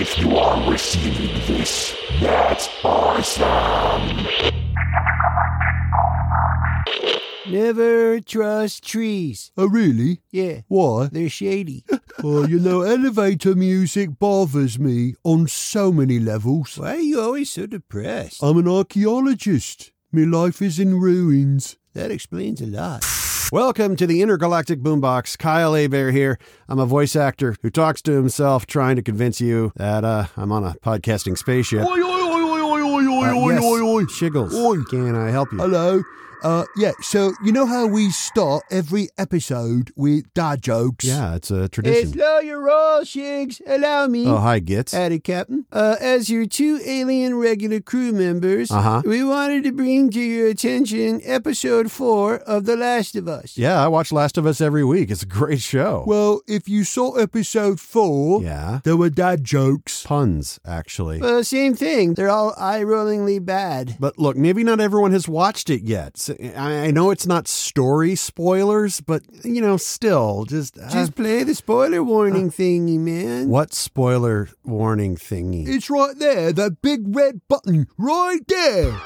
if you are receiving this. That's awesome. Never trust trees. Oh, really? Yeah, Why? they're shady. Oh, you know, elevator music bothers me on so many levels. Why are you always so depressed? I'm an archaeologist. My life is in ruins. That explains a lot. Welcome to the Intergalactic Boombox. Kyle Hebert here. I'm a voice actor who talks to himself, trying to convince you that uh, I'm on a podcasting spaceship. Oi, oi, oi, oi, oi, oi, oi, Uh, oi, yes, oi, oi. Shiggles. Oi. Can I help you? Hello. Uh, yeah, so you know how we start every episode with dad jokes? Yeah, it's a tradition. slow your roll, Shigs. Allow me. Oh, hi, Gits. Added Captain. Uh, as your two alien regular crew members, Uh-huh. we wanted to bring to your attention episode four of The Last of Us. Yeah, I watch Last of Us every week. It's a great show. Well, if you saw episode four, yeah. there were dad jokes. Puns, actually. Well, same thing. They're all eye-rollingly bad. But look, maybe not everyone has watched it yet. So, I I know it's not story spoilers, but, you know, still, just. uh, Just play the spoiler warning thingy, man. what spoiler warning thingy? It's right there, that big red button, right there.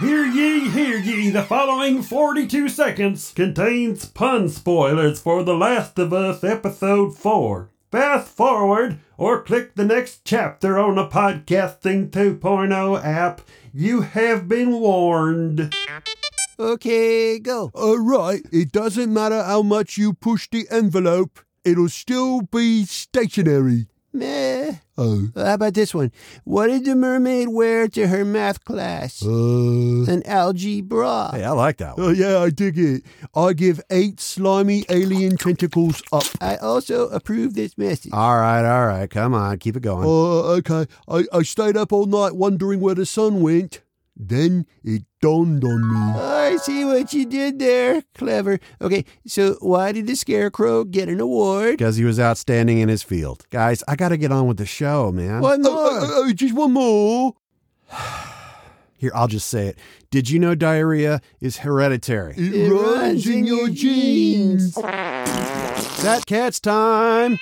Hear ye, hear ye, the following 42 seconds contains pun spoilers for The Last of Us Episode 4. Fast forward or click the next chapter on the Podcasting 2.0 app. You have been warned. Okay, go. All right, it doesn't matter how much you push the envelope, it'll still be stationary. Meh. Oh. How about this one? What did the mermaid wear to her math class? Uh. An algae bra. Hey, I like that one. Oh, yeah, I dig it. I give eight slimy alien tentacles up. I also approve this message. All right, all right. Come on, keep it going. Oh, okay. I, I stayed up all night wondering where the sun went. Then it dawned on me. I see what you did there. Clever. Okay, so why did the scarecrow get an award? Because he was outstanding in his field. Guys, I got to get on with the show, man. One Oh, oh more. oh, oh, just one more. Here, I'll just say it. Did you know diarrhea is hereditary? It, It runs in your genes. that Sats time!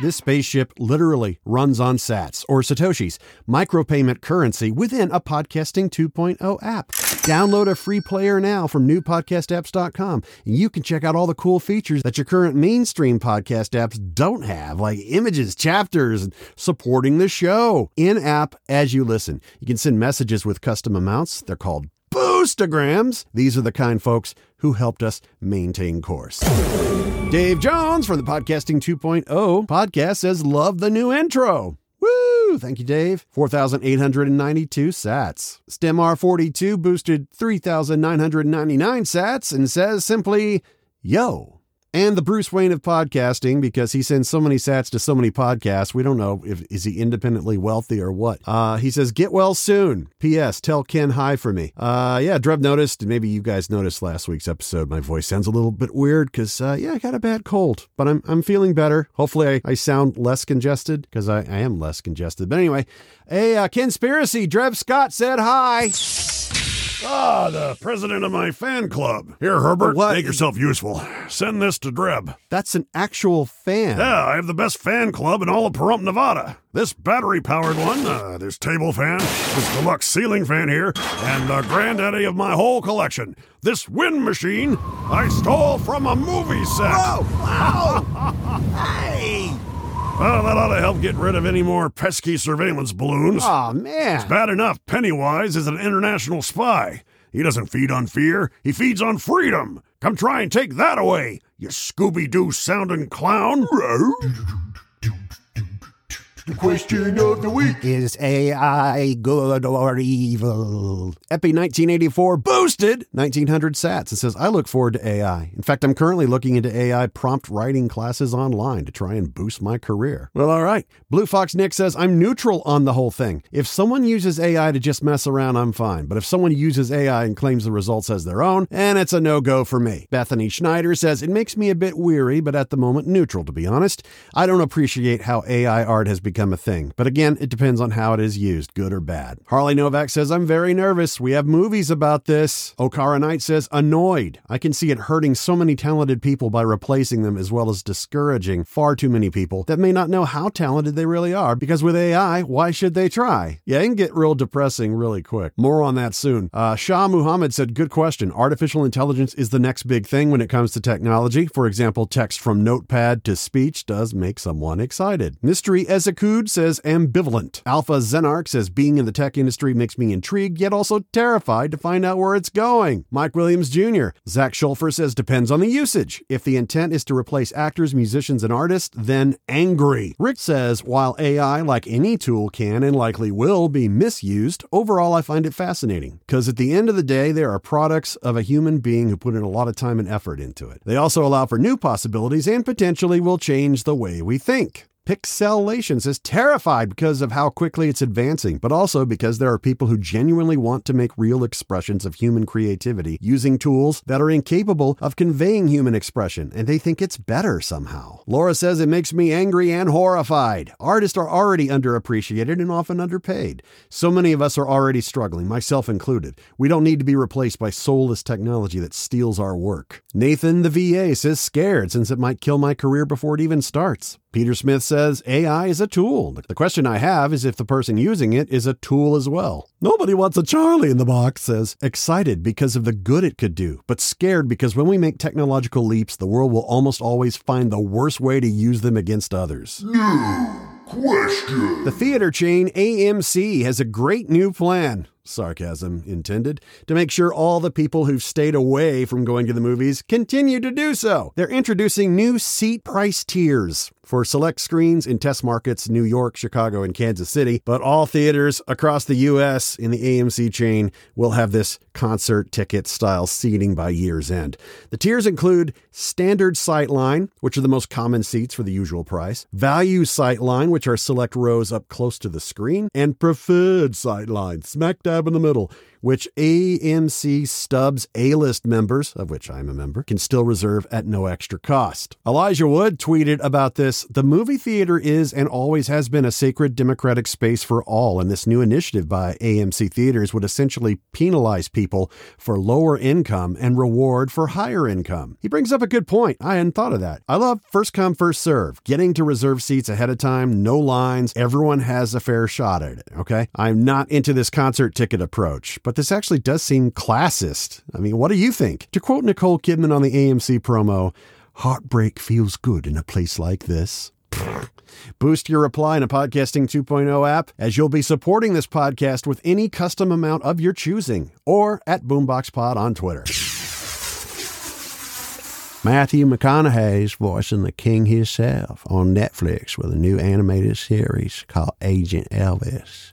This spaceship literally runs on sats, or Satoshis, micropayment currency within a Podcasting 2.0 app. Download a free player now from newpodcastapps.com, and you can check out all the cool features that your current mainstream podcast apps don't have, like images, chapters, and supporting the show in app as you listen. You can send messages with custom amounts. They're called Boostagrams. These are the kind folks who helped us maintain course. Dave Jones from the Podcasting 2.0 podcast says, Love the new intro. Woo! Thank you, Dave. 4,892 sats. StemR42 boosted 3,999 sats and says simply, Yo. And the Bruce Wayne of podcasting, because he sends so many sats to so many podcasts, we don't know if is he independently wealthy or what. Uh, he says, "Get well soon." P.S. Tell Ken hi for me. Uh, yeah, Dreb noticed. And maybe you guys noticed last week's episode. My voice sounds a little bit weird because uh, yeah, I got a bad cold, but I'm I'm feeling better. Hopefully, I, I sound less congested because I, I am less congested. But anyway, a uh, conspiracy. Dreb Scott said hi. Ah, the president of my fan club. Here, Herbert, What? make yourself useful. Send this to Dreb. That's an actual fan. Yeah, I have the best fan club in all of Pahrump, Nevada. This battery-powered one, uh, this table fan, this deluxe ceiling fan here, and the granddaddy of my whole collection, this wind machine I stole from a movie set. Whoa! Wow! hey! Well, that ought to help get rid of any more pesky surveillance balloons. Oh man. It's bad enough, Pennywise is an international spy. He doesn't feed on fear, he feeds on freedom. Come try and take that away, you Scooby Doo sounding clown. The question of the week. Is AI good or evil? Epi 1984 boosted 1900 sats and says, I look forward to AI. In fact, I'm currently looking into AI prompt writing classes online to try and boost my career. Well, all right. Blue Fox Nick says, I'm neutral on the whole thing. If someone uses AI to just mess around, I'm fine. But if someone uses AI and claims the results as their own, and it's a no go for me. Bethany Schneider says, It makes me a bit weary, but at the moment neutral, to be honest. I don't appreciate how AI art has become become a thing. But again, it depends on how it is used, good or bad. Harley Novak says, I'm very nervous. We have movies about this. Okara Knight says, annoyed. I can see it hurting so many talented people by replacing them as well as discouraging far too many people that may not know how talented they really are because with AI, why should they try? Yeah, it can get real depressing really quick. More on that soon. Uh, Shah Muhammad said, Good question. Artificial intelligence is the next big thing when it comes to technology. For example, text from notepad to speech does make someone excited. Mystery Ezekud says, Ambivalent. Alpha Zenarch says, Being in the tech industry makes me intrigued, yet also terrified to find out where it's going. Mike Williams Jr. Zach Schulfer says, Depends on the usage. If the intent is to replace actors, musicians, and artists, then angry. Rick says, While AI, like any tool, can and likely will be misused, overall I find it fascinating. Because at the end of the day, there are products of a human being who put in a lot of time and effort into it. They also allow for new possibilities and potentially will change the way we think. Pixelations is terrified because of how quickly it's advancing, but also because there are people who genuinely want to make real expressions of human creativity using tools that are incapable of conveying human expression, and they think it's better somehow. Laura says it makes me angry and horrified. Artists are already underappreciated and often underpaid. So many of us are already struggling, myself included. We don't need to be replaced by soulless technology that steals our work. Nathan the VA says scared since it might kill my career before it even starts. Peter Smith says AI is a tool. The question I have is if the person using it is a tool as well. Nobody wants a Charlie in the box says excited because of the good it could do, but scared because when we make technological leaps, the world will almost always find the worst way to use them against others. Question. The theater chain AMC has a great new plan. Sarcasm intended, to make sure all the people who've stayed away from going to the movies continue to do so. They're introducing new seat price tiers for select screens in test markets New York, Chicago, and Kansas City, but all theaters across the U.S. in the AMC chain will have this concert ticket style seating by year's end. The tiers include standard sightline, which are the most common seats for the usual price, value sightline, which are select rows up close to the screen, and preferred sightline, smack dab in the middle, which AMC Stubs A list members, of which I'm a member, can still reserve at no extra cost. Elijah Wood tweeted about this The movie theater is and always has been a sacred democratic space for all, and this new initiative by AMC Theaters would essentially penalize people for lower income and reward for higher income. He brings up a good point. I hadn't thought of that. I love first come, first serve, getting to reserve seats ahead of time, no lines, everyone has a fair shot at it, okay? I'm not into this concert ticket approach, but this actually does seem classist. I mean, what do you think? To quote Nicole Kidman on the AMC promo, heartbreak feels good in a place like this. Boost your reply in a Podcasting 2.0 app, as you'll be supporting this podcast with any custom amount of your choosing, or at BoomboxPod on Twitter. Matthew McConaughey's voicing the king himself on Netflix with a new animated series called Agent Elvis.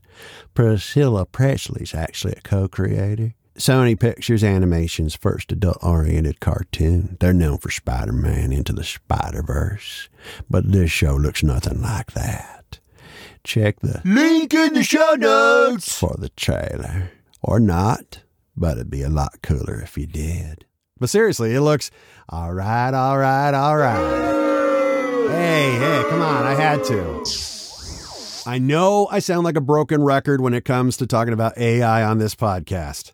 Priscilla Presley's actually a co-creator. Sony Pictures Animation's first adult-oriented cartoon. They're known for Spider-Man Into the Spider-Verse, but this show looks nothing like that. Check the Link in the show notes. for the trailer. Or not, but it'd be a lot cooler if you did. But seriously, it looks all right, all right, all right. Hey, hey, come on, I had to. I know I sound like a broken record when it comes to talking about AI on this podcast.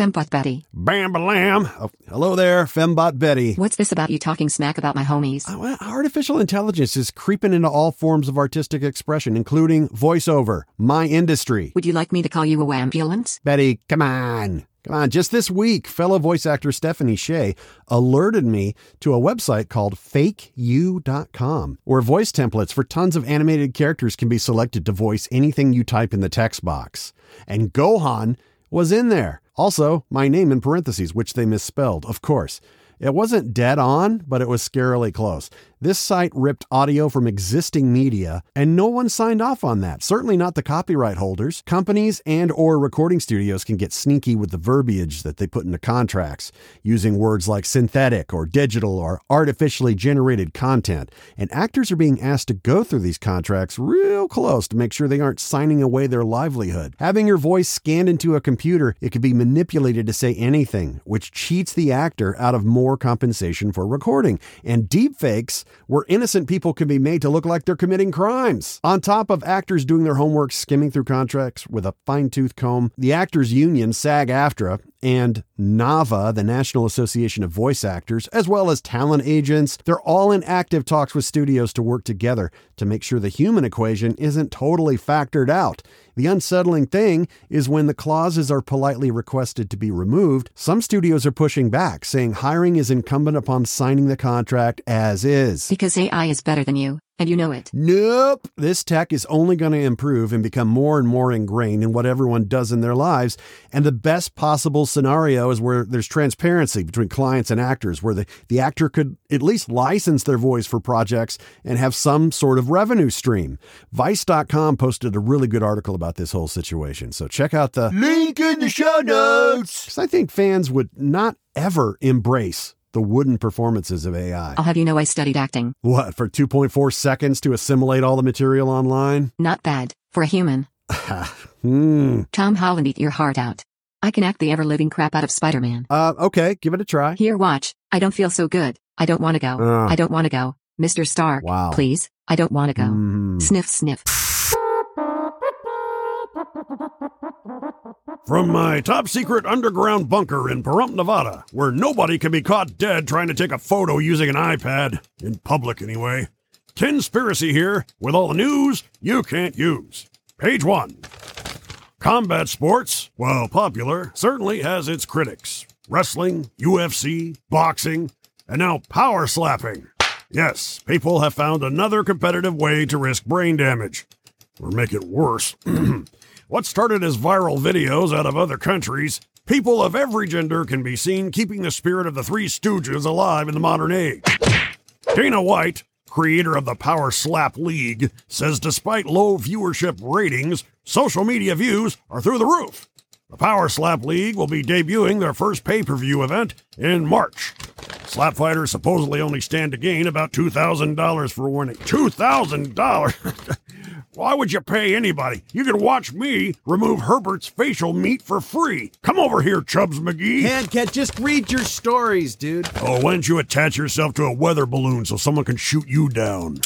Fembot Betty. Bam lam. Oh, hello there, Fembot Betty. What's this about you talking smack about my homies? Uh, Artificial intelligence is creeping into all forms of artistic expression, including voiceover, my industry. Would you like me to call you a ambulance? Betty, come on. Come on. Just this week, fellow voice actor Stephanie Sheh alerted me to a website called fakeyou.com, where voice templates for tons of animated characters can be selected to voice anything you type in the text box. And Gohan was in there. Also, my name in parentheses, which they misspelled, of course. It wasn't dead on, but it was scarily close. This site ripped audio from existing media, and no one signed off on that. Certainly not the copyright holders. Companies and or recording studios can get sneaky with the verbiage that they put into contracts, using words like synthetic or digital or artificially generated content. And actors are being asked to go through these contracts real close to make sure they aren't signing away their livelihood. Having your voice scanned into a computer, it could be manipulated to say anything, which cheats the actor out of more compensation for recording. And deepfakes, where innocent people can be made to look like they're committing crimes. On top of actors doing their homework, skimming through contracts with a fine tooth comb, the Actors Union, SAG AFTRA, and NAVA, the National Association of Voice Actors, as well as talent agents, they're all in active talks with studios to work together to make sure the human equation isn't totally factored out. The unsettling thing is when the clauses are politely requested to be removed, some studios are pushing back, saying hiring is incumbent upon signing the contract as is. Because AI is better than you, and you know it. Nope. This tech is only going to improve and become more and more ingrained in what everyone does in their lives. And the best possible scenario is where there's transparency between clients and actors, where the, the actor could at least license their voice for projects and have some sort of revenue stream. Vice.com posted a really good article about this whole situation. So check out the Link in the show notes. because I think fans would not ever embrace the wooden performances of AI. I'll have you know I studied acting. What, for 2.4 seconds to assimilate all the material online? Not bad. For a human. Hmm. Tom Holland eat your heart out. I can act the ever living crap out of Spider Man. Uh, okay, give it a try. Here, watch. I don't feel so good. I don't want to go. Ah. I don't want to go. Mr. Stark. Wow. Please. I don't want to go. Mhm. Sniff, sniff. From my top secret underground bunker in Pahrump, Nevada, where nobody can be caught dead trying to take a photo using an iPad, in public anyway. Conspiracy here, with all the news you can't use. Page 1. Combat sports, while popular, certainly has its critics. Wrestling, UFC, boxing, and now power slapping. Yes, people have found another competitive way to risk brain damage. Or make it worse. What started as viral videos out of other countries, people of every gender can be seen keeping the spirit of the Three Stooges alive in the modern age. Dana White, creator of the Power Slap League, says despite low viewership ratings, social media views are through the roof. The Power Slap League will be debuting their first pay per view event in March. Slap fighters supposedly only stand to gain about $2,000 for winning. $2,000? Why would you pay anybody? You can watch me remove Herbert's facial meat for free. Come over here, Chubbs McGee. Can't just read your stories, dude. Oh, why don't you attach yourself to a weather balloon so someone can shoot you down?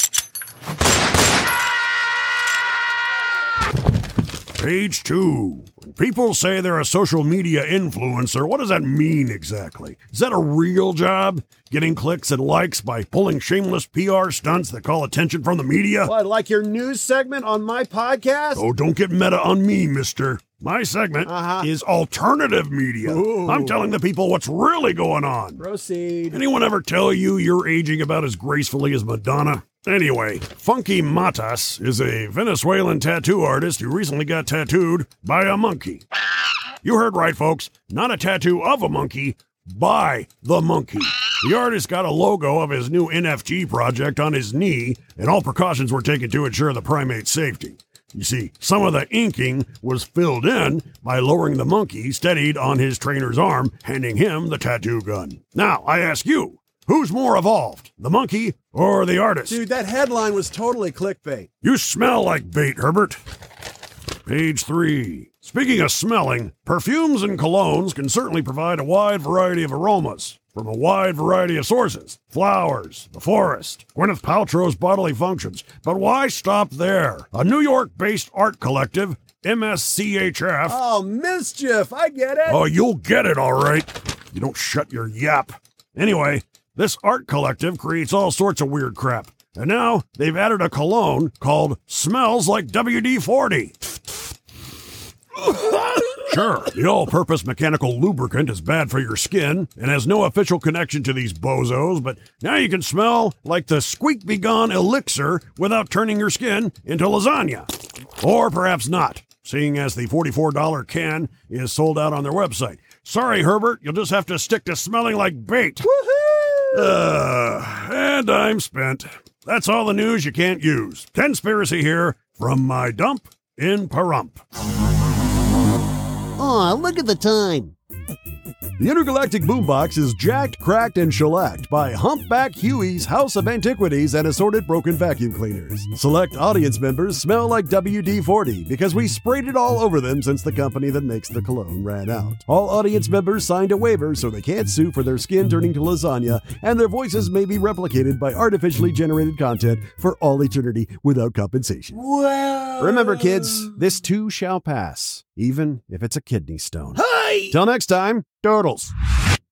Page two. When people say they're a social media influencer, what does that mean exactly? Is that a real job? Getting clicks and likes by pulling shameless PR stunts that call attention from the media? What, like your news segment on my podcast? Oh, don't get meta on me, mister. My segment Uh-huh. is alternative media. Ooh. I'm telling the people what's really going on. Proceed. Anyone ever tell you you're aging about as gracefully as Madonna? Anyway, Funky Matas is a Venezuelan tattoo artist who recently got tattooed by a monkey. You heard right, folks. Not a tattoo of a monkey, by the monkey. The artist got a logo of his new NFT project on his knee, and all precautions were taken to ensure the primate's safety. You see, some of the inking was filled in by lowering the monkey steadied on his trainer's arm, handing him the tattoo gun. Now, I ask you, who's more evolved, the monkey or the artist? Dude, that headline was totally clickbait. You smell like bait, Herbert. Page three. Speaking of smelling, perfumes and colognes can certainly provide a wide variety of aromas from a wide variety of sources flowers, the forest, Gwyneth Paltrow's bodily functions. But why stop there? A New York based art collective, MSCHF. Oh, mischief. I get it. Oh, you'll get it all right. You don't shut your yap. Anyway, this art collective creates all sorts of weird crap. And now they've added a cologne called Smells Like WD 40. Sure, the all purpose mechanical lubricant is bad for your skin and has no official connection to these bozos, but now you can smell like the squeak be gone elixir without turning your skin into lasagna. Or perhaps not, seeing as the $44 can is sold out on their website. Sorry, Herbert, you'll just have to stick to smelling like bait. Uh, and I'm spent. That's all the news you can't use. Conspiracy here from my dump in Pahrump. Aw, look at the time. The Intergalactic Boombox is jacked, cracked, and shellacked by Humpback Huey's House of Antiquities and Assorted Broken Vacuum Cleaners. Select audience members smell like WD 40 because we sprayed it all over them since the company that makes the cologne ran out. All audience members signed a waiver so they can't sue for their skin turning to lasagna, and their voices may be replicated by artificially generated content for all eternity without compensation. Remember, kids, this too shall pass, even if it's a kidney stone. Hey! Till next time, Turtles.